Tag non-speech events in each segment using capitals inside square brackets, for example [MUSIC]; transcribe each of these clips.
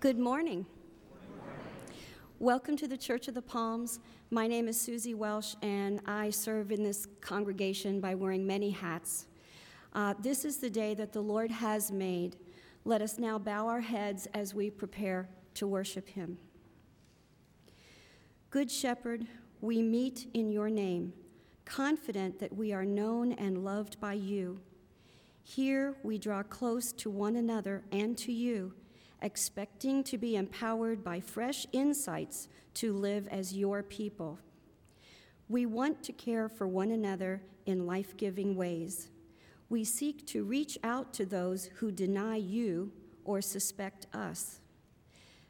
Good morning. Welcome to the Church of the Palms. My name is Susie Welsh, and I serve in this congregation by wearing many hats. Uh, this is the day that the Lord has made. Let us now bow our heads as we prepare to worship Him. Good Shepherd, we meet in your name, confident that we are known and loved by you. Here we draw close to one another and to you expecting to be empowered by fresh insights to live as your people. We want to care for one another in life giving ways. We seek to reach out to those who deny you or suspect us.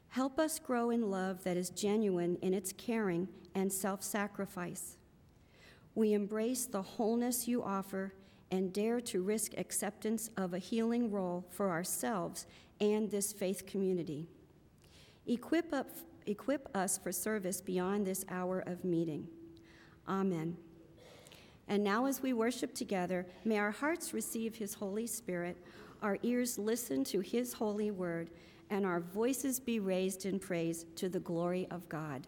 Help us grow in love that is genuine in its caring and self sacrifice. We embrace the wholeness you offer and dare to risk acceptance of a healing role for ourselves and this faith community. Equip, up, equip us for service beyond this hour of meeting. Amen. And now, as we worship together, may our hearts receive His Holy Spirit, our ears listen to His holy word, and our voices be raised in praise to the glory of God.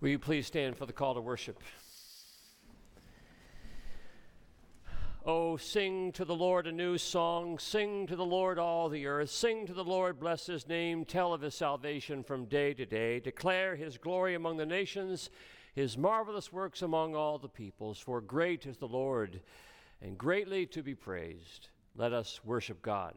Will you please stand for the call to worship? Oh, sing to the Lord a new song. Sing to the Lord all the earth. Sing to the Lord, bless his name. Tell of his salvation from day to day. Declare his glory among the nations, his marvelous works among all the peoples. For great is the Lord, and greatly to be praised. Let us worship God.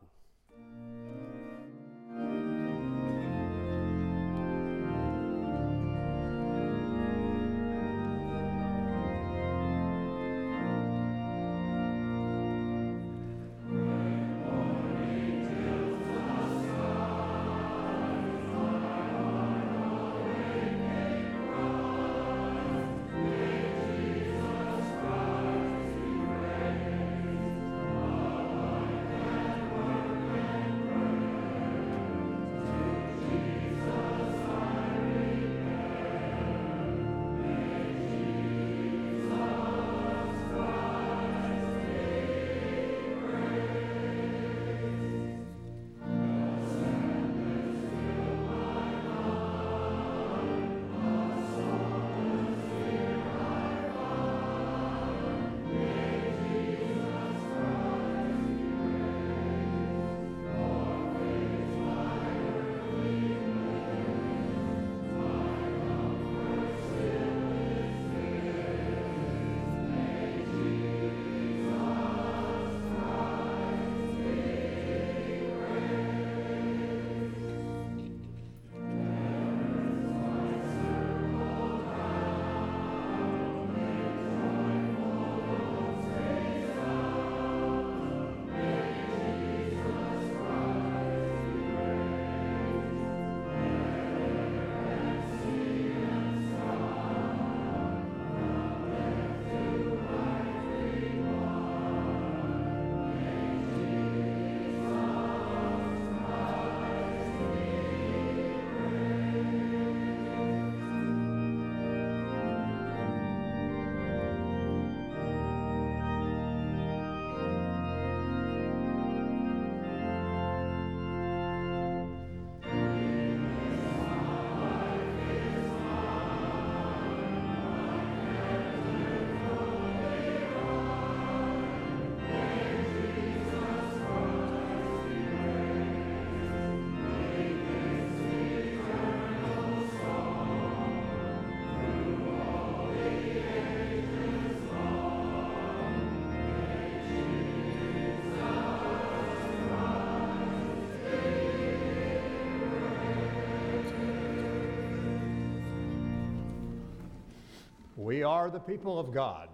Are the people of God,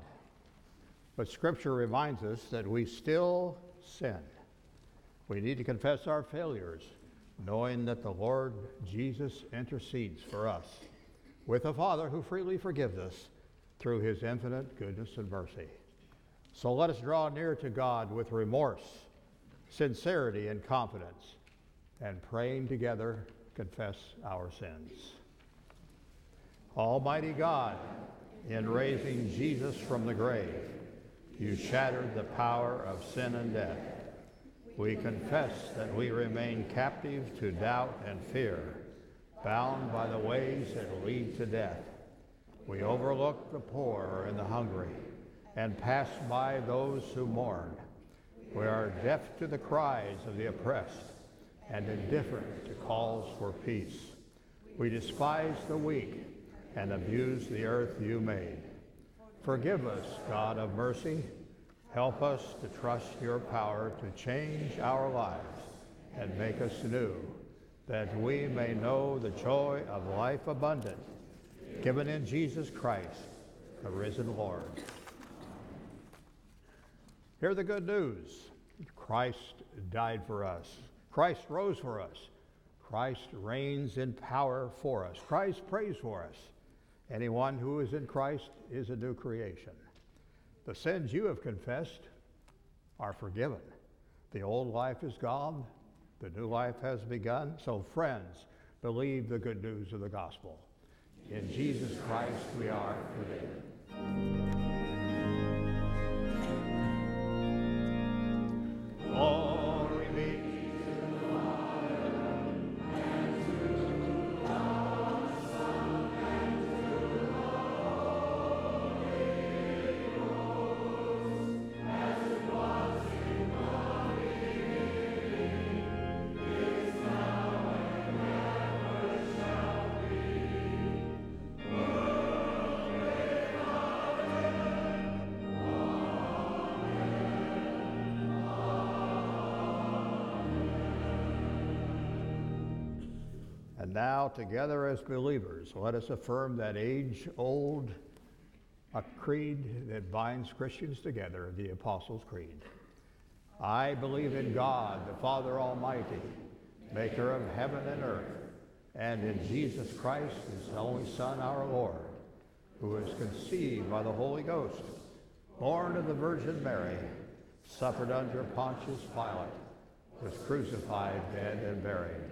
but Scripture reminds us that we still sin. We need to confess our failures, knowing that the Lord Jesus intercedes for us with a Father who freely forgives us through his infinite goodness and mercy. So let us draw near to God with remorse, sincerity, and confidence, and praying together confess our sins. Almighty God, in raising Jesus from the grave, you shattered the power of sin and death. We confess that we remain captive to doubt and fear, bound by the ways that lead to death. We overlook the poor and the hungry and pass by those who mourn. We are deaf to the cries of the oppressed and indifferent to calls for peace. We despise the weak and abuse the earth you made. Forgive us, God of mercy. Help us to trust your power to change our lives and make us new, that we may know the joy of life abundant, given in Jesus Christ, the risen Lord. Hear the good news Christ died for us, Christ rose for us, Christ reigns in power for us, Christ prays for us. Anyone who is in Christ is a new creation. The sins you have confessed are forgiven. The old life is gone, the new life has begun. So, friends, believe the good news of the gospel. In Jesus Christ we are forgiven. Together as believers, let us affirm that age old a creed that binds Christians together, the Apostles' Creed. I believe in God, the Father Almighty, maker of heaven and earth, and in Jesus Christ, his only Son, our Lord, who was conceived by the Holy Ghost, born of the Virgin Mary, suffered under Pontius Pilate, was crucified, dead, and buried.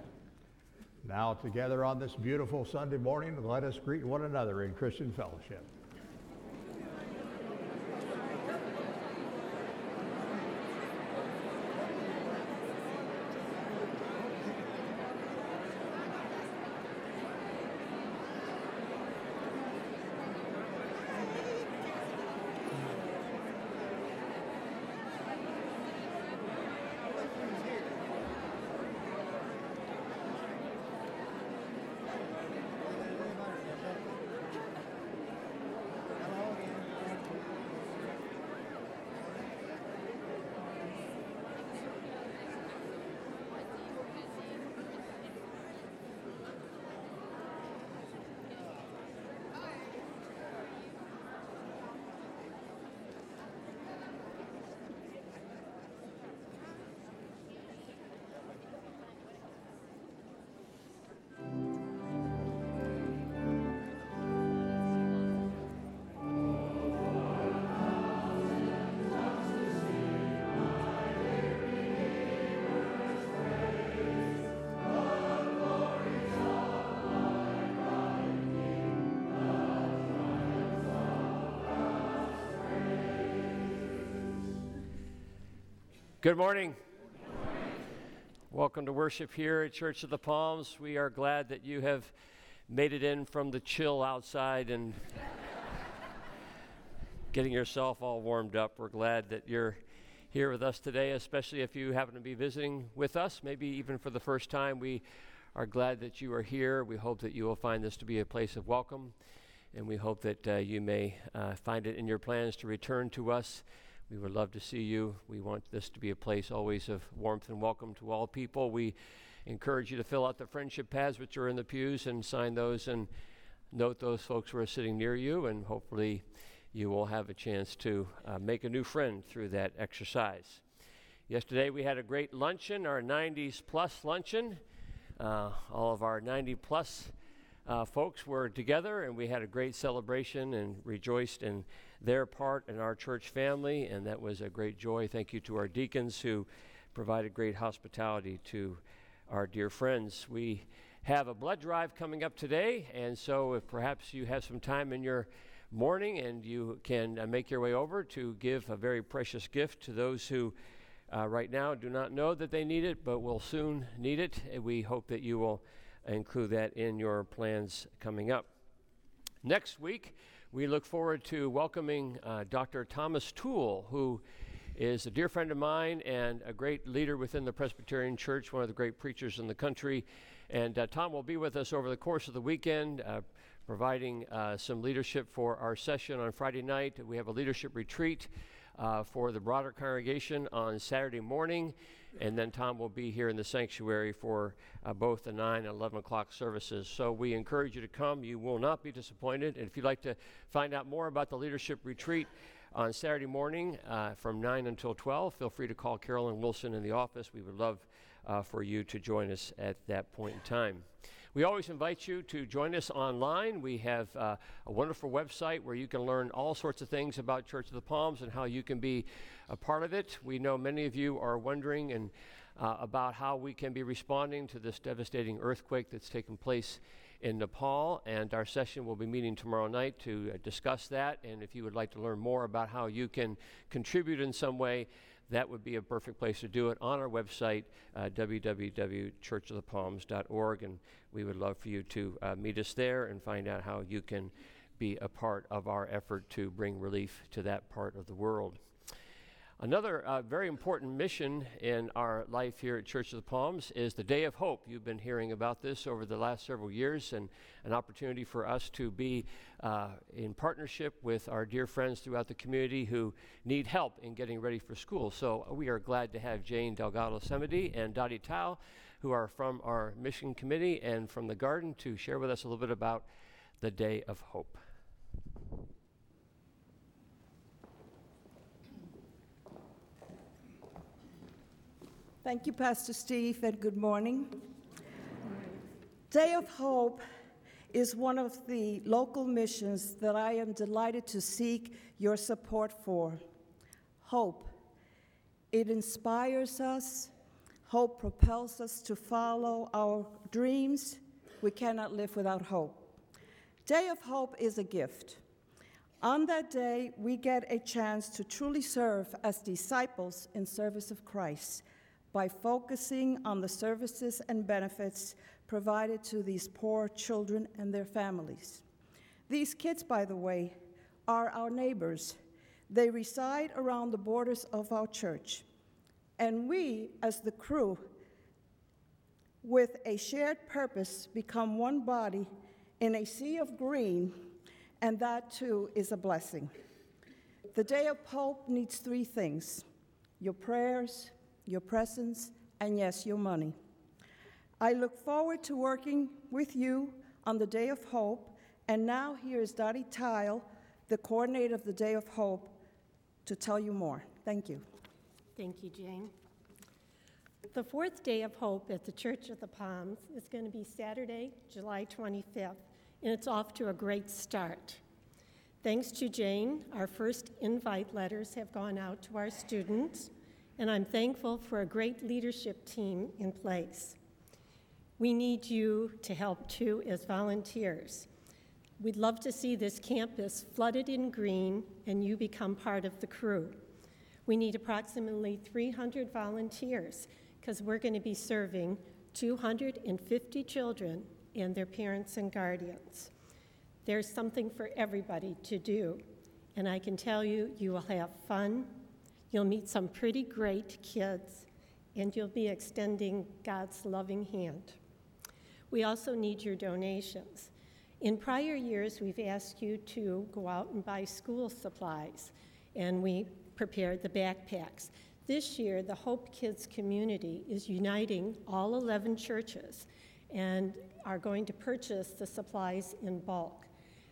Now, together on this beautiful Sunday morning, let us greet one another in Christian fellowship. Good morning. Welcome to worship here at Church of the Palms. We are glad that you have made it in from the chill outside and [LAUGHS] getting yourself all warmed up. We're glad that you're here with us today, especially if you happen to be visiting with us, maybe even for the first time. We are glad that you are here. We hope that you will find this to be a place of welcome, and we hope that uh, you may uh, find it in your plans to return to us we would love to see you. We want this to be a place always of warmth and welcome to all people. We encourage you to fill out the friendship pads which are in the pews and sign those and note those folks who are sitting near you, and hopefully you will have a chance to uh, make a new friend through that exercise. Yesterday we had a great luncheon, our 90s plus luncheon. Uh, all of our 90 plus uh, folks were together, and we had a great celebration and rejoiced in their part in our church family, and that was a great joy. Thank you to our deacons who provided great hospitality to our dear friends. We have a blood drive coming up today, and so if perhaps you have some time in your morning and you can uh, make your way over to give a very precious gift to those who uh, right now do not know that they need it, but will soon need it. We hope that you will include that in your plans coming up. Next week, we look forward to welcoming uh, Dr. Thomas Toole, who is a dear friend of mine and a great leader within the Presbyterian Church, one of the great preachers in the country. And uh, Tom will be with us over the course of the weekend, uh, providing uh, some leadership for our session on Friday night. We have a leadership retreat uh, for the broader congregation on Saturday morning. And then Tom will be here in the sanctuary for uh, both the 9 and 11 o'clock services. So we encourage you to come. You will not be disappointed. And if you'd like to find out more about the leadership retreat on Saturday morning uh, from 9 until 12, feel free to call Carolyn Wilson in the office. We would love uh, for you to join us at that point in time. We always invite you to join us online. We have uh, a wonderful website where you can learn all sorts of things about Church of the Palms and how you can be a part of it. We know many of you are wondering and uh, about how we can be responding to this devastating earthquake that's taken place in Nepal, and our session will be meeting tomorrow night to uh, discuss that. And if you would like to learn more about how you can contribute in some way, that would be a perfect place to do it on our website, uh, www.churchofthepalms.org. And we would love for you to uh, meet us there and find out how you can be a part of our effort to bring relief to that part of the world. Another uh, very important mission in our life here at Church of the Palms is the Day of Hope. You've been hearing about this over the last several years, and an opportunity for us to be uh, in partnership with our dear friends throughout the community who need help in getting ready for school. So we are glad to have Jane Delgado Semedy and Dottie Tao, who are from our mission committee and from the garden, to share with us a little bit about the Day of Hope. Thank you, Pastor Steve, and good morning. Day of Hope is one of the local missions that I am delighted to seek your support for. Hope. It inspires us. Hope propels us to follow our dreams. We cannot live without hope. Day of Hope is a gift. On that day, we get a chance to truly serve as disciples in service of Christ by focusing on the services and benefits provided to these poor children and their families. These kids, by the way, are our neighbors. They reside around the borders of our church. And we, as the crew, with a shared purpose, become one body in a sea of green, and that too is a blessing. The Day of Hope needs three things your prayers, your presence, and yes, your money. I look forward to working with you on the Day of Hope, and now here is Dottie Tile, the coordinator of the Day of Hope, to tell you more. Thank you. Thank you, Jane. The fourth day of hope at the Church of the Palms is going to be Saturday, July 25th, and it's off to a great start. Thanks to Jane, our first invite letters have gone out to our students and I'm thankful for a great leadership team in place. We need you to help too as volunteers. We'd love to see this campus flooded in green and you become part of the crew. We need approximately 300 volunteers because we're going to be serving 250 children and their parents and guardians. There's something for everybody to do, and I can tell you, you will have fun You'll meet some pretty great kids, and you'll be extending God's loving hand. We also need your donations. In prior years, we've asked you to go out and buy school supplies, and we prepared the backpacks. This year, the Hope Kids community is uniting all 11 churches and are going to purchase the supplies in bulk.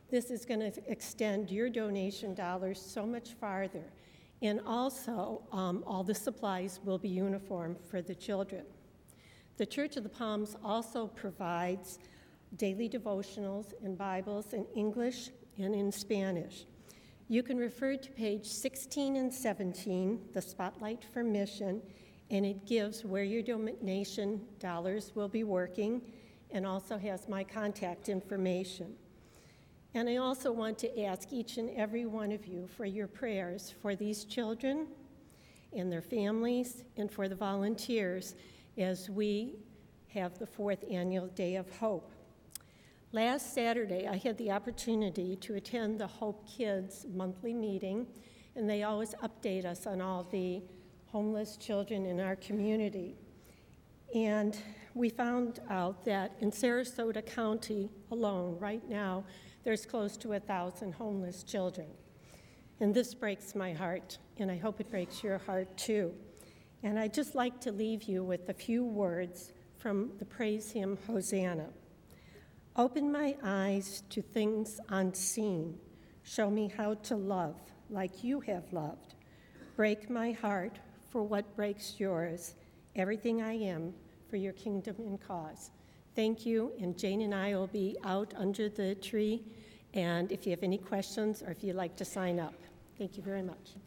This is going to extend your donation dollars so much farther and also, um, all the supplies will be uniform for the children. The Church of the Palms also provides daily devotionals and Bibles in English and in Spanish. You can refer to page 16 and 17, the Spotlight for Mission, and it gives where your donation dollars will be working and also has my contact information. And I also want to ask each and every one of you for your prayers for these children and their families and for the volunteers as we have the fourth annual Day of Hope. Last Saturday, I had the opportunity to attend the Hope Kids monthly meeting, and they always update us on all the homeless children in our community. And we found out that in Sarasota County alone, right now, there's close to a thousand homeless children. And this breaks my heart, and I hope it breaks your heart too. And I'd just like to leave you with a few words from the praise hymn Hosanna. Open my eyes to things unseen. Show me how to love like you have loved. Break my heart for what breaks yours. Everything I am for your kingdom and cause. Thank you, and Jane and I will be out under the tree. And if you have any questions or if you'd like to sign up, thank you very much.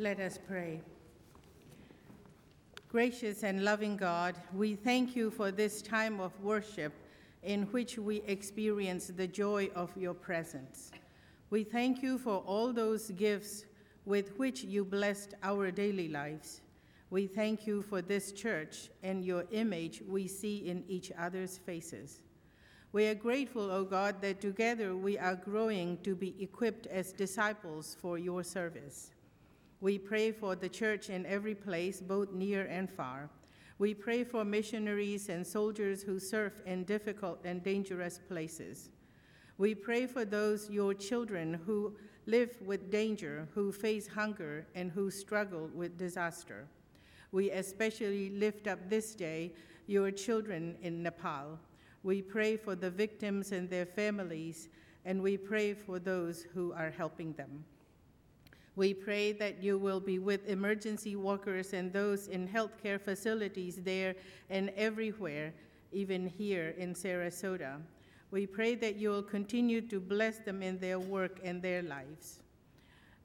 Let us pray. Gracious and loving God, we thank you for this time of worship in which we experience the joy of your presence. We thank you for all those gifts with which you blessed our daily lives. We thank you for this church and your image we see in each other's faces. We are grateful, O God, that together we are growing to be equipped as disciples for your service. We pray for the church in every place, both near and far. We pray for missionaries and soldiers who serve in difficult and dangerous places. We pray for those, your children, who live with danger, who face hunger, and who struggle with disaster. We especially lift up this day your children in Nepal. We pray for the victims and their families, and we pray for those who are helping them. We pray that you will be with emergency workers and those in healthcare facilities there and everywhere, even here in Sarasota. We pray that you will continue to bless them in their work and their lives.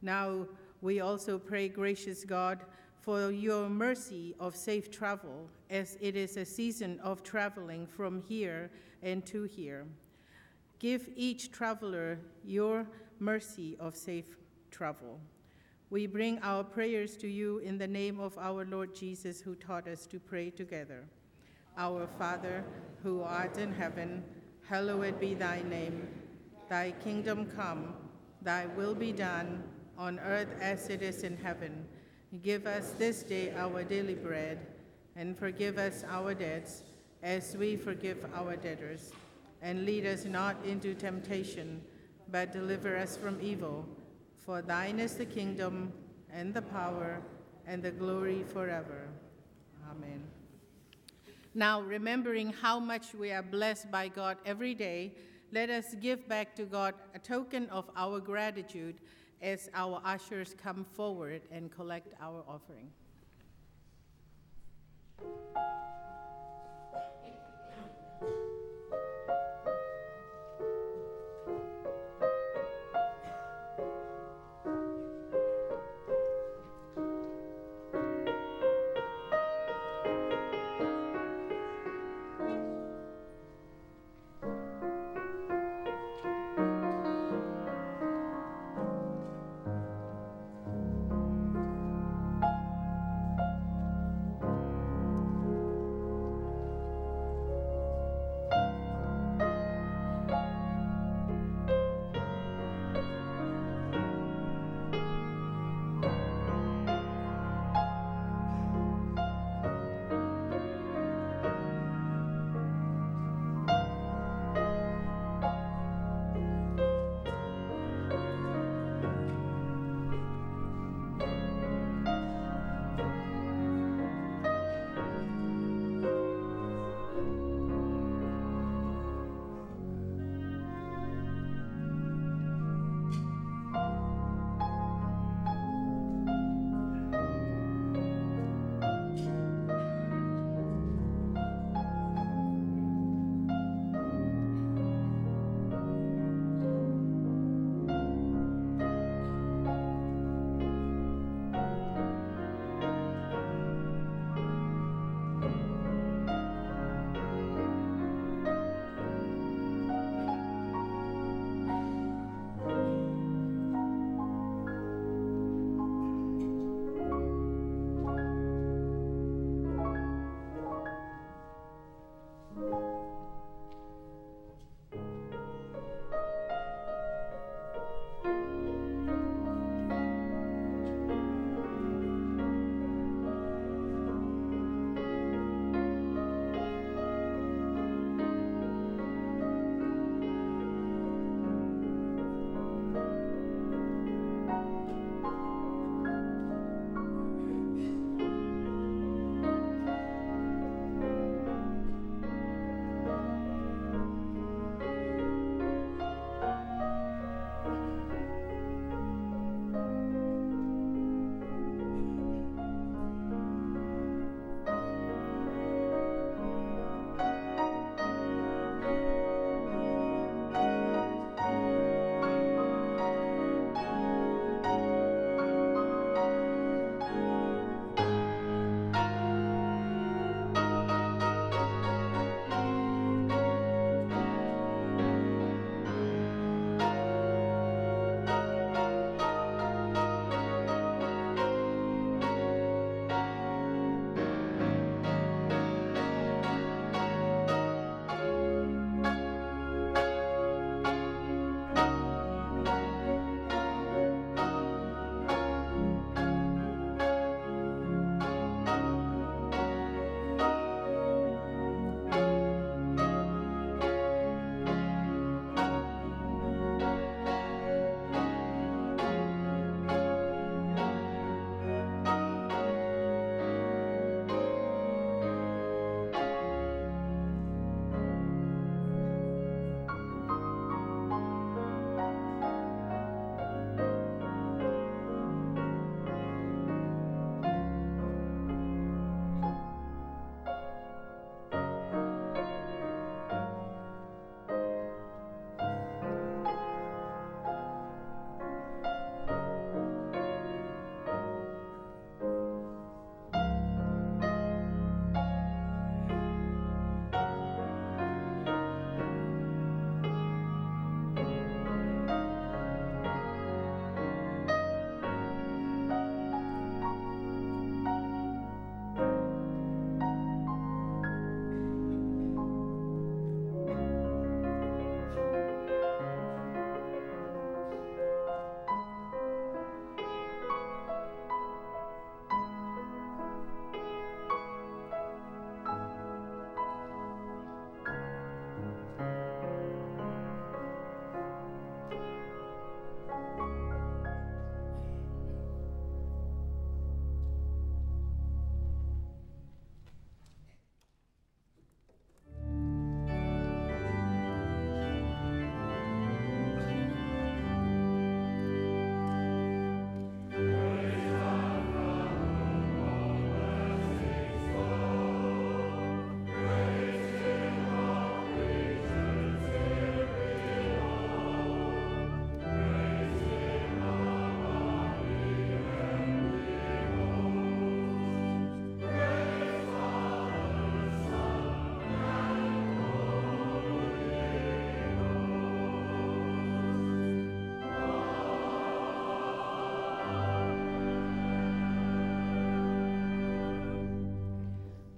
Now, we also pray, gracious God, for your mercy of safe travel, as it is a season of traveling from here and to here. Give each traveler your mercy of safe travel. We bring our prayers to you in the name of our Lord Jesus, who taught us to pray together. Our Father, who art in heaven, hallowed be thy name. Thy kingdom come, thy will be done, on earth as it is in heaven. Give us this day our daily bread, and forgive us our debts, as we forgive our debtors. And lead us not into temptation, but deliver us from evil. For thine is the kingdom, and the power, and the glory forever. Amen. Now, remembering how much we are blessed by God every day, let us give back to God a token of our gratitude as our ushers come forward and collect our offering.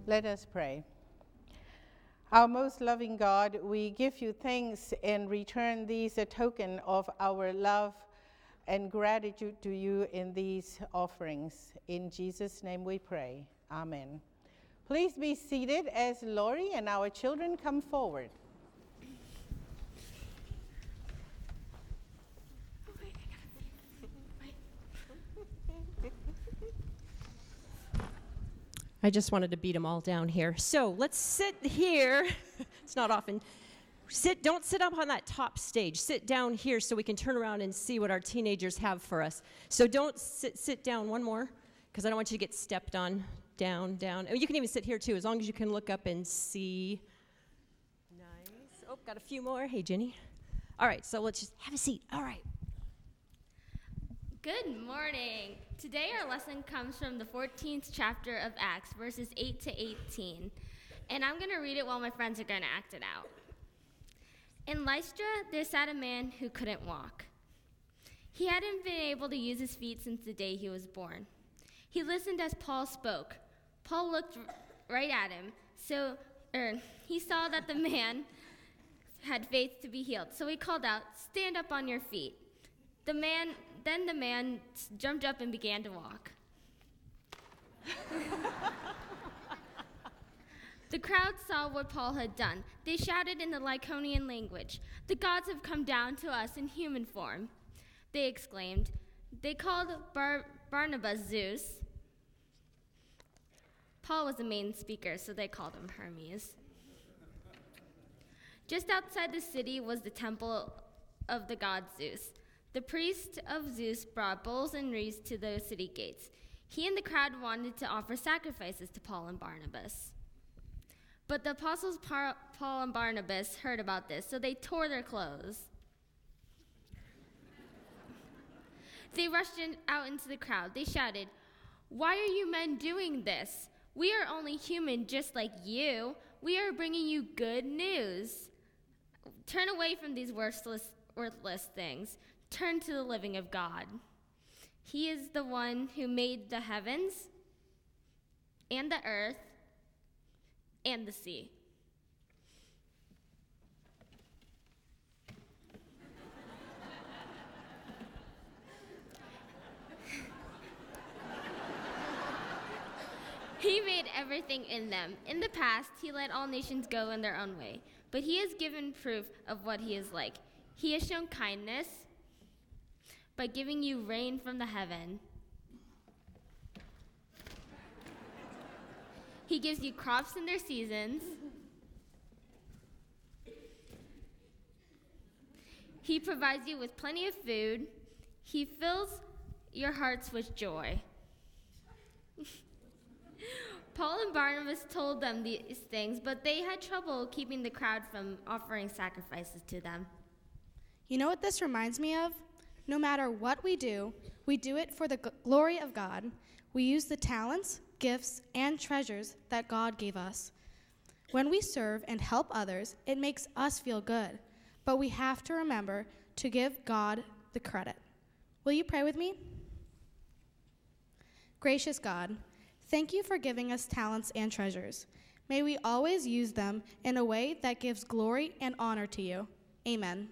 Let us pray. Our most loving God, we give you thanks and return these a token of our love and gratitude to you in these offerings. In Jesus' name we pray. Amen. Please be seated as Lori and our children come forward. I just wanted to beat them all down here. So let's sit here. [LAUGHS] it's not often. Sit, don't sit up on that top stage. Sit down here so we can turn around and see what our teenagers have for us. So don't sit, sit down one more because I don't want you to get stepped on. Down, down. You can even sit here too, as long as you can look up and see. Nice. Oh, got a few more. Hey, Jenny. All right, so let's just have a seat. All right. Good morning. Today our lesson comes from the 14th chapter of Acts, verses 8 to 18. And I'm going to read it while my friends are going to act it out. In Lystra, there sat a man who couldn't walk. He hadn't been able to use his feet since the day he was born. He listened as Paul spoke. Paul looked right at him, so er, he saw that the man had faith to be healed. So he called out, "Stand up on your feet." The man then the man jumped up and began to walk. [LAUGHS] the crowd saw what Paul had done. They shouted in the Lycaonian language, The gods have come down to us in human form. They exclaimed. They called Bar- Barnabas Zeus. Paul was the main speaker, so they called him Hermes. Just outside the city was the temple of the god Zeus. The priest of Zeus brought bulls and wreaths to the city gates. He and the crowd wanted to offer sacrifices to Paul and Barnabas. But the apostles Paul and Barnabas heard about this, so they tore their clothes. They rushed in, out into the crowd. They shouted, Why are you men doing this? We are only human just like you. We are bringing you good news. Turn away from these worthless, worthless things. Turn to the living of God. He is the one who made the heavens and the earth and the sea. [LAUGHS] He made everything in them. In the past, he let all nations go in their own way, but he has given proof of what he is like. He has shown kindness by giving you rain from the heaven. He gives you crops in their seasons. He provides you with plenty of food. He fills your hearts with joy. [LAUGHS] Paul and Barnabas told them these things, but they had trouble keeping the crowd from offering sacrifices to them. You know what this reminds me of? No matter what we do, we do it for the g- glory of God. We use the talents, gifts, and treasures that God gave us. When we serve and help others, it makes us feel good, but we have to remember to give God the credit. Will you pray with me? Gracious God, thank you for giving us talents and treasures. May we always use them in a way that gives glory and honor to you. Amen.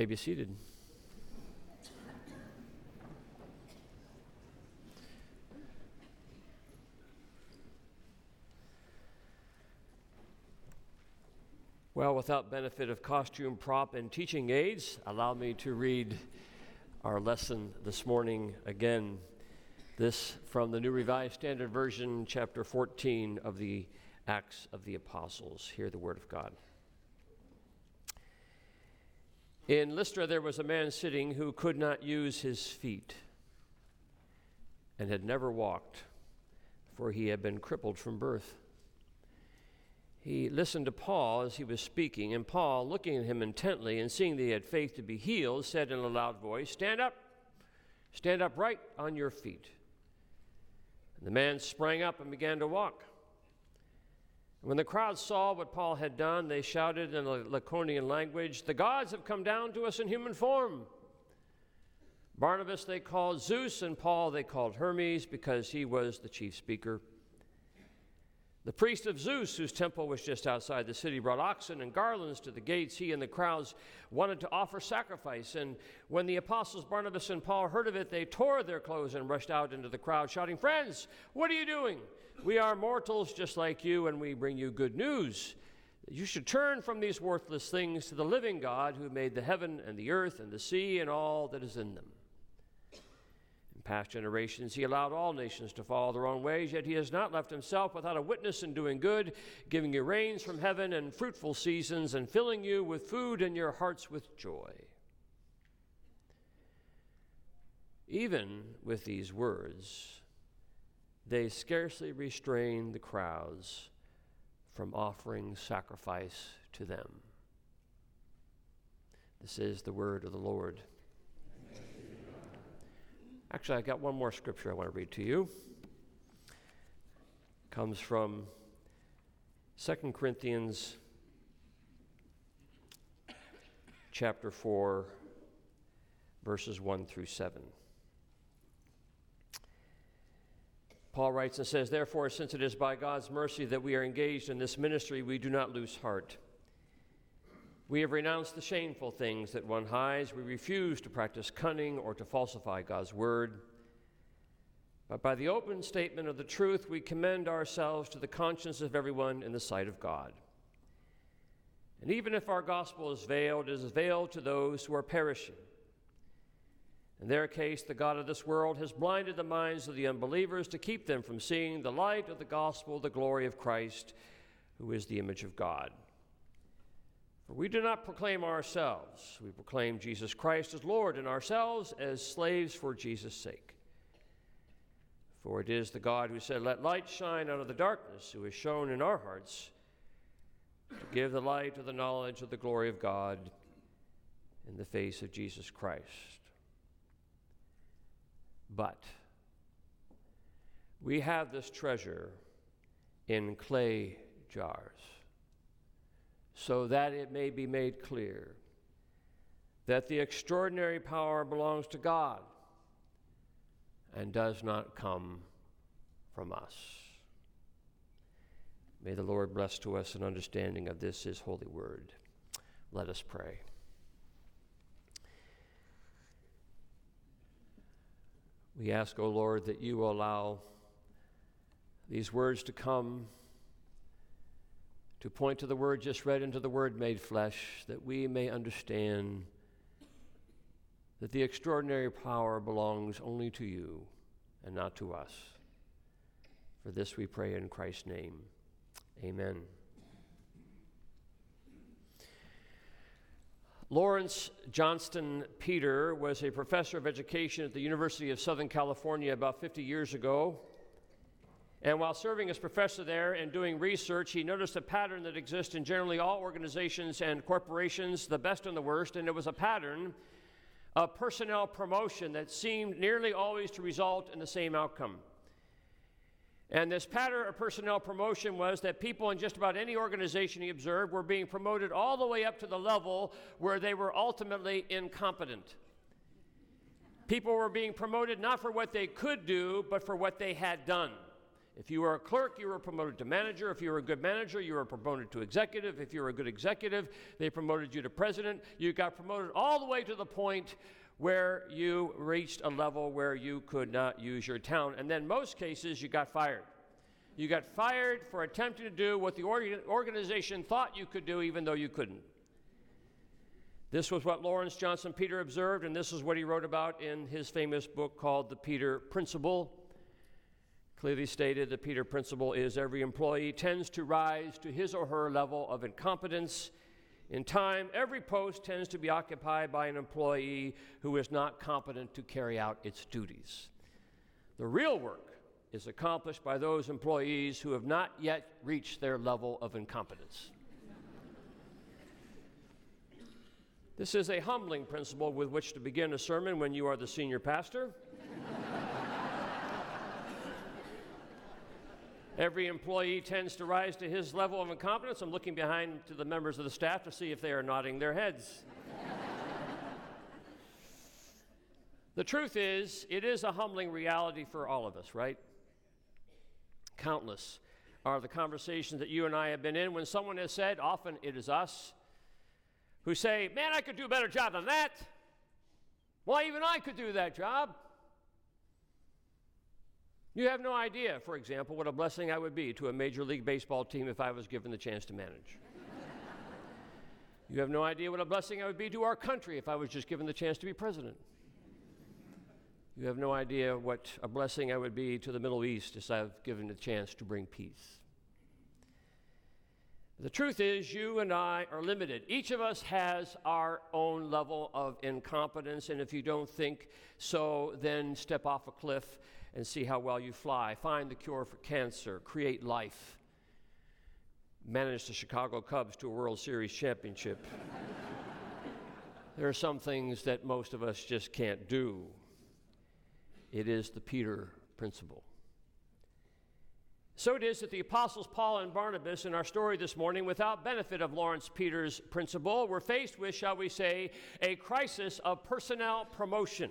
May be seated. Well, without benefit of costume, prop, and teaching aids, allow me to read our lesson this morning again. This from the New Revised Standard Version, chapter 14 of the Acts of the Apostles. Hear the word of God. In Lystra, there was a man sitting who could not use his feet and had never walked, for he had been crippled from birth. He listened to Paul as he was speaking, and Paul, looking at him intently and seeing that he had faith to be healed, said in a loud voice, Stand up, stand up right on your feet. And the man sprang up and began to walk. When the crowd saw what Paul had done, they shouted in a Lycaonian language, The gods have come down to us in human form. Barnabas they called Zeus, and Paul they called Hermes because he was the chief speaker. The priest of Zeus, whose temple was just outside the city, brought oxen and garlands to the gates. He and the crowds wanted to offer sacrifice. And when the apostles Barnabas and Paul heard of it, they tore their clothes and rushed out into the crowd, shouting, Friends, what are you doing? We are mortals just like you, and we bring you good news. You should turn from these worthless things to the living God who made the heaven and the earth and the sea and all that is in them. In past generations, he allowed all nations to follow their own ways, yet he has not left himself without a witness in doing good, giving you rains from heaven and fruitful seasons, and filling you with food and your hearts with joy. Even with these words, they scarcely restrained the crowds from offering sacrifice to them. This is the word of the Lord. Actually, I've got one more scripture I want to read to you. It comes from 2 Corinthians chapter 4 verses 1 through 7. Paul writes and says, Therefore, since it is by God's mercy that we are engaged in this ministry, we do not lose heart. We have renounced the shameful things that one hides. We refuse to practice cunning or to falsify God's word. But by the open statement of the truth, we commend ourselves to the conscience of everyone in the sight of God. And even if our gospel is veiled, it is veiled to those who are perishing. In their case, the God of this world has blinded the minds of the unbelievers to keep them from seeing the light of the gospel, the glory of Christ, who is the image of God. For we do not proclaim ourselves, we proclaim Jesus Christ as Lord, and ourselves as slaves for Jesus' sake. For it is the God who said, Let light shine out of the darkness, who has shown in our hearts to give the light of the knowledge of the glory of God in the face of Jesus Christ. But we have this treasure in clay jars so that it may be made clear that the extraordinary power belongs to God and does not come from us. May the Lord bless to us an understanding of this, His holy word. Let us pray. We ask, O oh Lord, that you allow these words to come to point to the word just read into the word made flesh, that we may understand that the extraordinary power belongs only to you and not to us. For this we pray in Christ's name. Amen. Laurence Johnston Peter was a professor of education at the University of Southern California about 50 years ago. And while serving as professor there and doing research, he noticed a pattern that exists in generally all organizations and corporations, the best and the worst, and it was a pattern of personnel promotion that seemed nearly always to result in the same outcome. And this pattern of personnel promotion was that people in just about any organization he observed were being promoted all the way up to the level where they were ultimately incompetent. People were being promoted not for what they could do, but for what they had done. If you were a clerk, you were promoted to manager. If you were a good manager, you were promoted to executive. If you were a good executive, they promoted you to president. You got promoted all the way to the point where you reached a level where you could not use your talent. And then, most cases, you got fired. You got fired for attempting to do what the organization thought you could do, even though you couldn't. This was what Laurence Johnston Peter observed, and this is what he wrote about in his famous book called The Peter Principle. Clearly stated, the Peter Principle is every employee tends to rise to his or her level of incompetence. In time, every post tends to be occupied by an employee who is not competent to carry out its duties. The real work is accomplished by those employees who have not yet reached their level of incompetence. This is a humbling principle with which to begin a sermon when you are the senior pastor. Every employee tends to rise to his level of incompetence. I'm looking behind to the members of the staff to see if they are nodding their heads. the truth is, it is a humbling reality for all of us, right? Countless are the conversations that you and I have been in when someone has said, often it is us, who say, Man, I could do a better job than that. Well, even I could do that job. You have no idea, for example, what a blessing I would be to a Major League Baseball team if I was given the chance to manage. you have no idea what a blessing I would be to our country if I was just given the chance to be president. You have no idea what a blessing I would be to the Middle East if I've given the chance to bring peace. The truth is, you and I are limited. Each of us has our own level of incompetence, and if you don't think so, then step off a cliff and see how well you fly. Find the cure for cancer, create life, manage the Chicago Cubs to a World Series championship. [LAUGHS] there are some things that most of us just can't do. It is the Peter principle. So it is that the apostles Paul and Barnabas in our story this morning, without benefit of Laurence Peters' principle, were faced with, shall we say, a crisis of personnel promotion.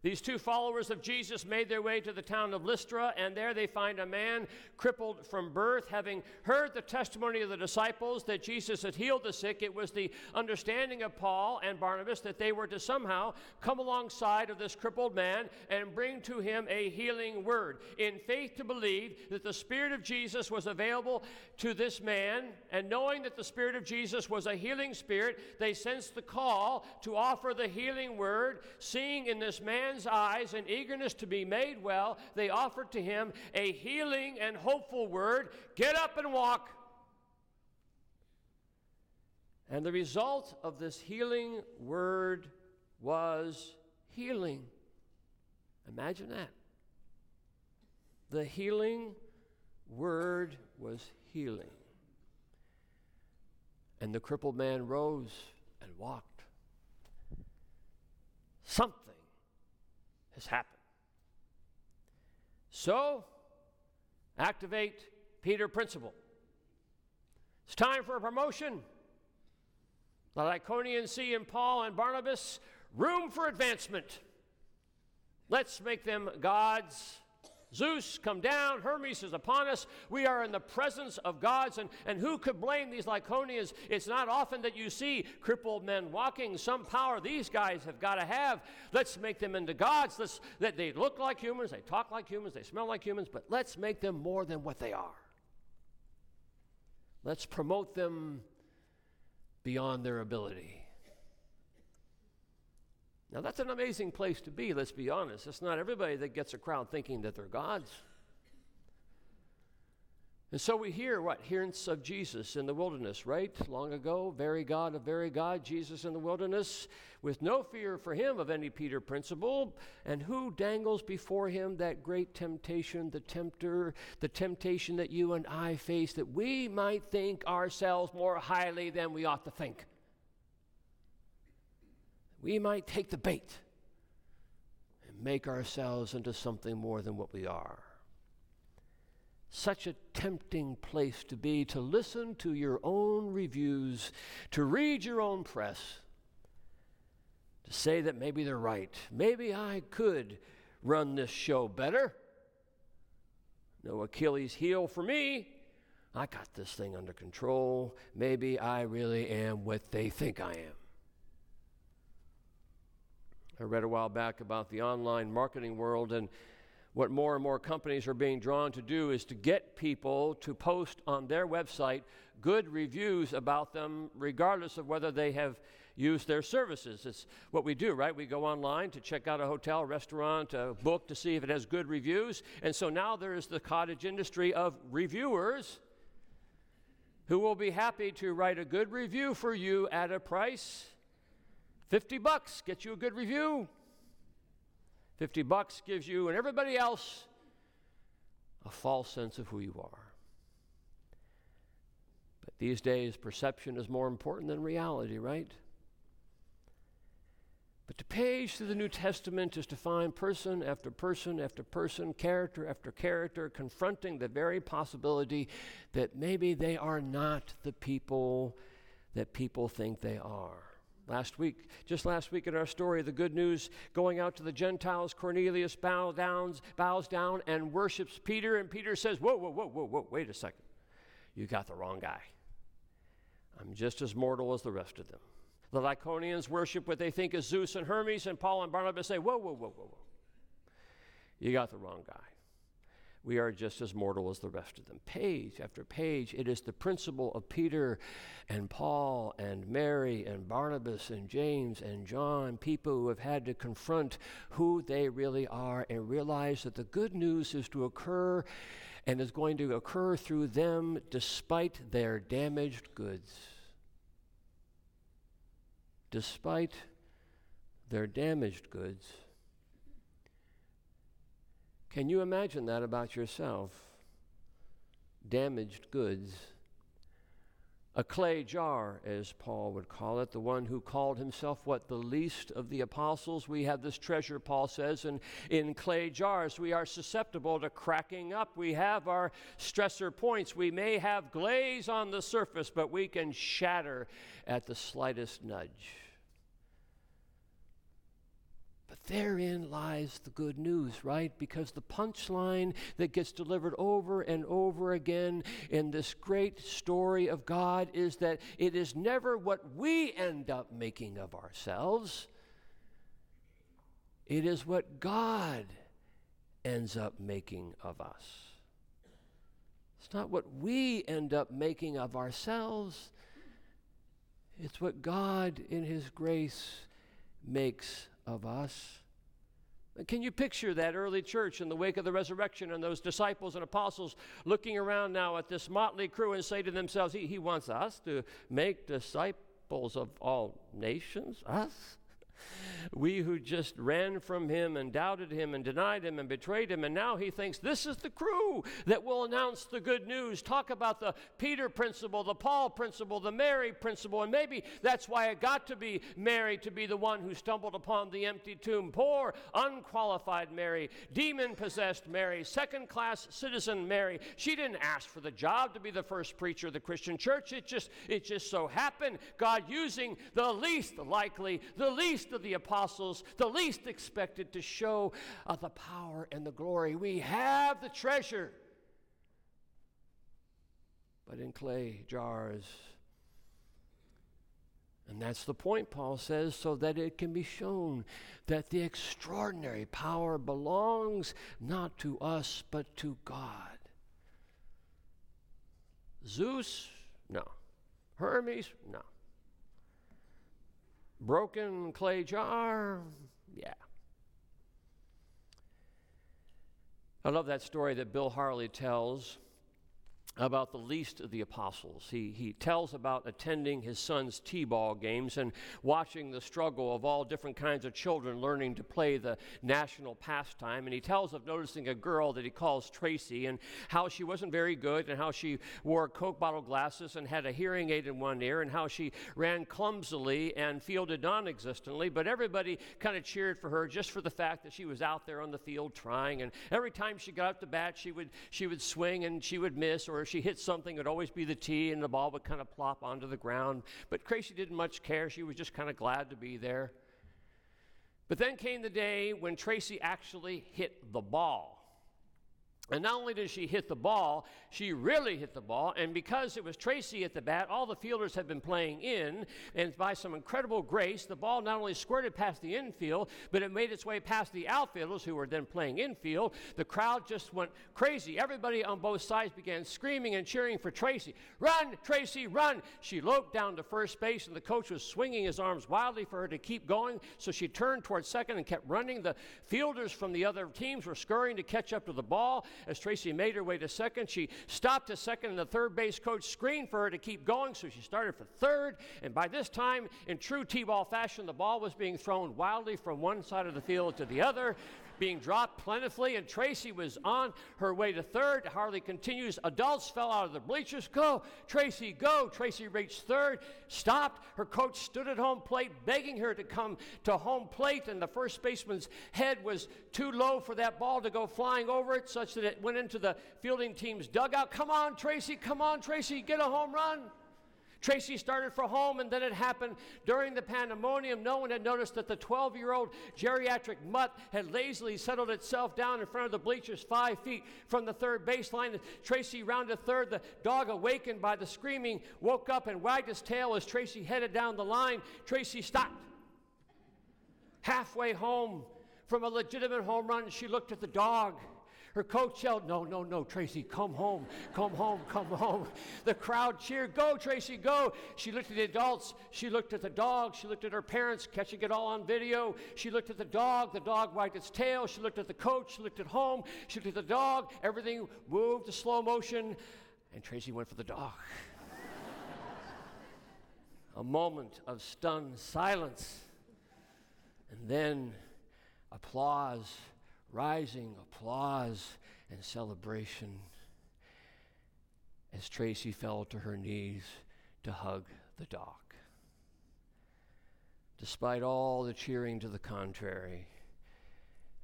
These two followers of Jesus made their way to the town of Lystra, and there they find a man crippled from birth. Having heard the testimony of the disciples that Jesus had healed the sick, it was the understanding of Paul and Barnabas that they were to somehow come alongside of this crippled man and bring to him a healing word, in faith to believe that the Spirit of Jesus was available to this man. And knowing that the Spirit of Jesus was a healing spirit, they sensed the call to offer the healing word, seeing in this man man's eyes and eagerness to be made well, they offered to him a healing and hopeful word get up and walk. And the result of this healing word was healing. Imagine that. The healing word was healing. And the crippled man rose and walked. Something has happened. So, activate Peter principle. It's time for a promotion. The Lycaonians see in Paul and Barnabas room for advancement. Let's make them gods Zeus, come down. Hermes is upon us. We are in the presence of gods. And, and who could blame these Lycaonians? It's not often that you see crippled men walking. Some power these guys have got to have. Let's make them into gods. Let's, that they look like humans, they talk like humans, they smell like humans, but let's make them more than what they are. Let's promote them beyond their ability. Now, that's an amazing place to be, let's be honest. It's not everybody that gets a crowd thinking that they're gods. And so we hear what? Hints of Jesus in the wilderness, right? Long ago, very God of very God, Jesus in the wilderness, with no fear for him of any Peter principle. And who dangles before him that great temptation, the tempter, the temptation that you and I face, that we might think ourselves more highly than we ought to think? We might take the bait and make ourselves into something more than what we are. Such a tempting place to be to listen to your own reviews, to read your own press, to say that maybe they're right. Maybe I could run this show better. no Achilles heel for me. I got this thing under control. Maybe I really am what they think I am. I read a while back about the online marketing world, and what more and more companies are being drawn to do is to get people to post on their website good reviews about them, regardless of whether they have used their services. It's what we do, right? We go online to check out a hotel, restaurant, a book to see if it has good reviews. And so now there is the cottage industry of reviewers who will be happy to write a good review for you at a price 50 bucks gets you a good review. 50 bucks gives you and everybody else a false sense of who you are. But these days, perception is more important than reality, right? But to page through the New Testament is to find person after person after person, character after character, confronting the very possibility that maybe they are not the people that people think they are. Last week, just last week in our story, the good news going out to the Gentiles, Cornelius bow downs, bows down and worships Peter, and Peter says, Whoa, whoa, whoa, whoa, whoa, wait a second. You got the wrong guy. I'm just as mortal as the rest of them. The Lycaonians worship what they think is Zeus and Hermes, and Paul and Barnabas say, Whoa, whoa, whoa, whoa, whoa. You got the wrong guy we are just as mortal as the rest of them. Page after page, it is the principle of Peter and Paul and Mary and Barnabas and James and John, people who have had to confront who they really are and realize that the good news is to occur and is going to occur through them despite their damaged goods. Despite their damaged goods. Can you imagine that about yourself? Damaged goods. A clay jar, as Paul would call it, the one who called himself what? The least of the apostles. We have this treasure, Paul says, and in clay jars we are susceptible to cracking up. We have our stressor points. We may have glaze on the surface, but we can shatter at the slightest nudge. Therein lies the good news, right? Because the punchline that gets delivered over and over again in this great story of God is that it is never what we end up making of ourselves, it is what God ends up making of us. It's not what we end up making of ourselves. It's what God, in His grace, makes of us. Can you picture that early church in the wake of the resurrection and those disciples and apostles looking around now at this motley crew and say to themselves, He, he wants us to make disciples of all nations? Us? We who just ran from him and doubted him and denied him and betrayed him, and now he thinks this is the crew that will announce the good news. Talk about the Peter principle, the Paul principle, the Mary principle, and maybe that's why it got to be Mary to be the one who stumbled upon the empty tomb. Poor, unqualified Mary, demon possessed Mary, second class citizen Mary. She didn't ask for the job to be the first preacher of the Christian church. It just, it just so happened God using the least likely, the least of the apostles, the least expected to show uh, the power and the glory. We have the treasure, but in clay jars. And that's the point, Paul says, so that it can be shown that the extraordinary power belongs not to us, but to God. Zeus? No. Hermes? No. Broken clay jar? Yeah. I love that story that Bill Harley tells about the least of the apostles. He, he tells about attending his son's T ball games and watching the struggle of all different kinds of children learning to play the national pastime. And he tells of noticing a girl that he calls Tracy and how she wasn't very good and how she wore Coke bottle glasses and had a hearing aid in one ear and how she ran clumsily and fielded non existently. But everybody kind of cheered for her just for the fact that she was out there on the field trying. And every time she got up to bat, she would, she would swing and she would miss or she hit something, it would always be the tee, and the ball would kind of plop onto the ground. But Tracy didn't much care. She was just kind of glad to be there. But then came the day when Tracy actually hit the ball. And not only did she hit the ball, she really hit the ball. And because it was Tracy at the bat, all the fielders had been playing in. And by some incredible grace, the ball not only squirted past the infield, but it made its way past the outfielders who were then playing infield. The crowd just went crazy. Everybody on both sides began screaming and cheering for Tracy. Run, Tracy, run! She loped down to first base, and the coach was swinging his arms wildly for her to keep going. So she turned towards second and kept running. The fielders from the other teams were scurrying to catch up to the ball. As Tracy made her way to second, she stopped a second, and the third base coach screamed for her to keep going, so she started for third. And by this time, in true T ball fashion, the ball was being thrown wildly from one side of the field to the other being dropped plentifully, and Tracy was on her way to third. Harley continues. Adults fell out of the bleachers. Go, Tracy, go. Tracy reached third, stopped. Her coach stood at home plate, begging her to come to home plate, and the first baseman's head was too low for that ball to go flying over it, such that it went into the fielding team's dugout. Come on, Tracy, come on, Tracy, get a home run. Tracy started for home, and then it happened during the pandemonium. No one had noticed that the 12 year old geriatric mutt had lazily settled itself down in front of the bleachers five feet from the third baseline. Tracy rounded third. The dog, awakened by the screaming, woke up and wagged his tail as Tracy headed down the line. Tracy stopped. Halfway home from a legitimate home run, she looked at the dog. Her coach yelled, No, no, no, Tracy, come home, come home, come home. The crowd cheered, Go, Tracy, go. She looked at the adults. She looked at the dog. She looked at her parents, catching it all on video. She looked at the dog. The dog wagged its tail. She looked at the coach. She looked at home. She looked at the dog. Everything moved to slow motion. And Tracy went for the dog. A moment of stunned silence. And then applause rising applause and celebration as Tracy fell to her knees to hug the dog. Despite all the cheering to the contrary,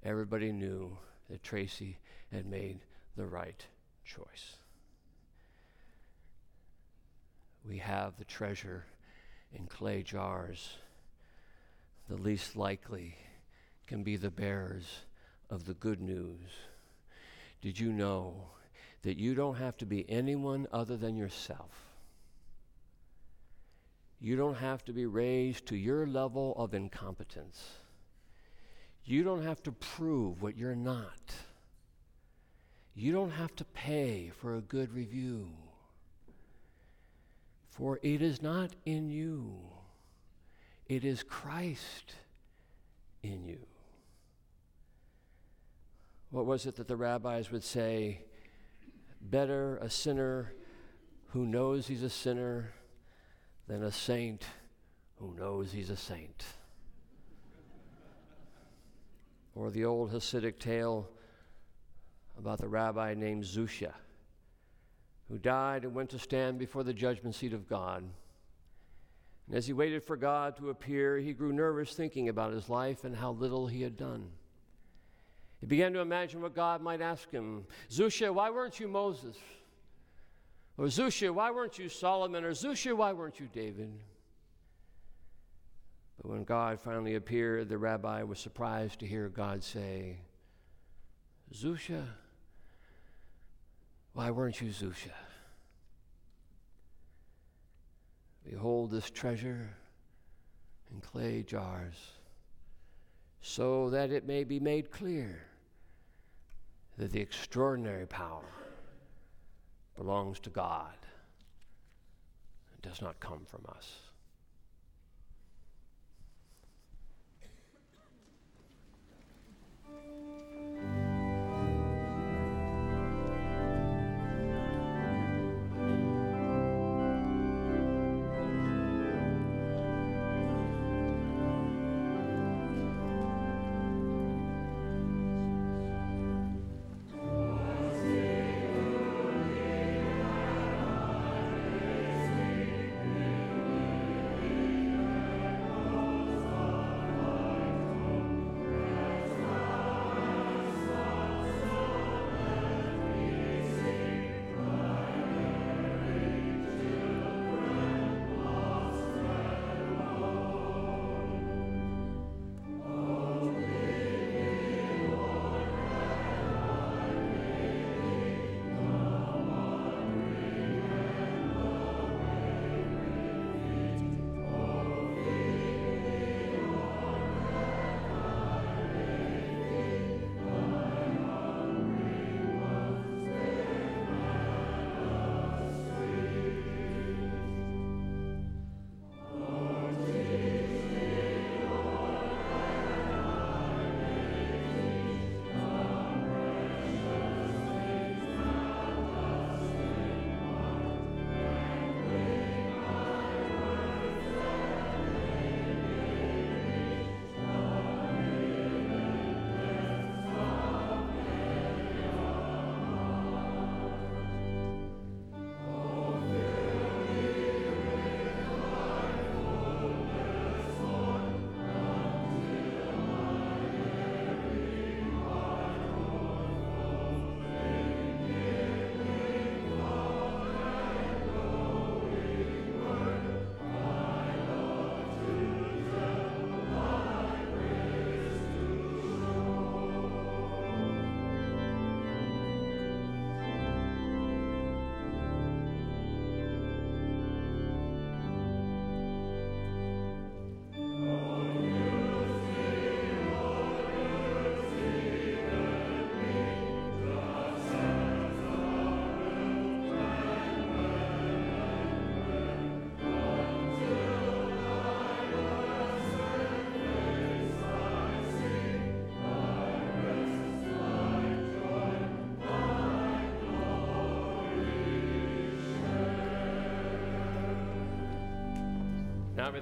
everybody knew that Tracy had made the right choice. We have the treasure in clay jars. The least likely can be the bearers of the good news. Did you know that you don't have to be anyone other than yourself? You don't have to be raised to your level of incompetence. You don't have to prove what you're not. You don't have to pay for a good review. For it is not in you, it is Christ in you. What was it that the rabbis would say? Better a sinner who knows he's a sinner than a saint who knows he's a saint. Or the old Hasidic tale about the rabbi named Zusha, who died and went to stand before the judgment seat of God. And as he waited for God to appear, he grew nervous thinking about his life and how little he had done. He began to imagine what God might ask him Zusha, why weren't you Moses? Or Zusha, why weren't you Solomon? Or Zusha, why weren't you David? But when God finally appeared, the rabbi was surprised to hear God say, Zusha, why weren't you Zusha? Behold this treasure in clay jars, so that it may be made clear that the extraordinary power belongs to God. It does not come from us.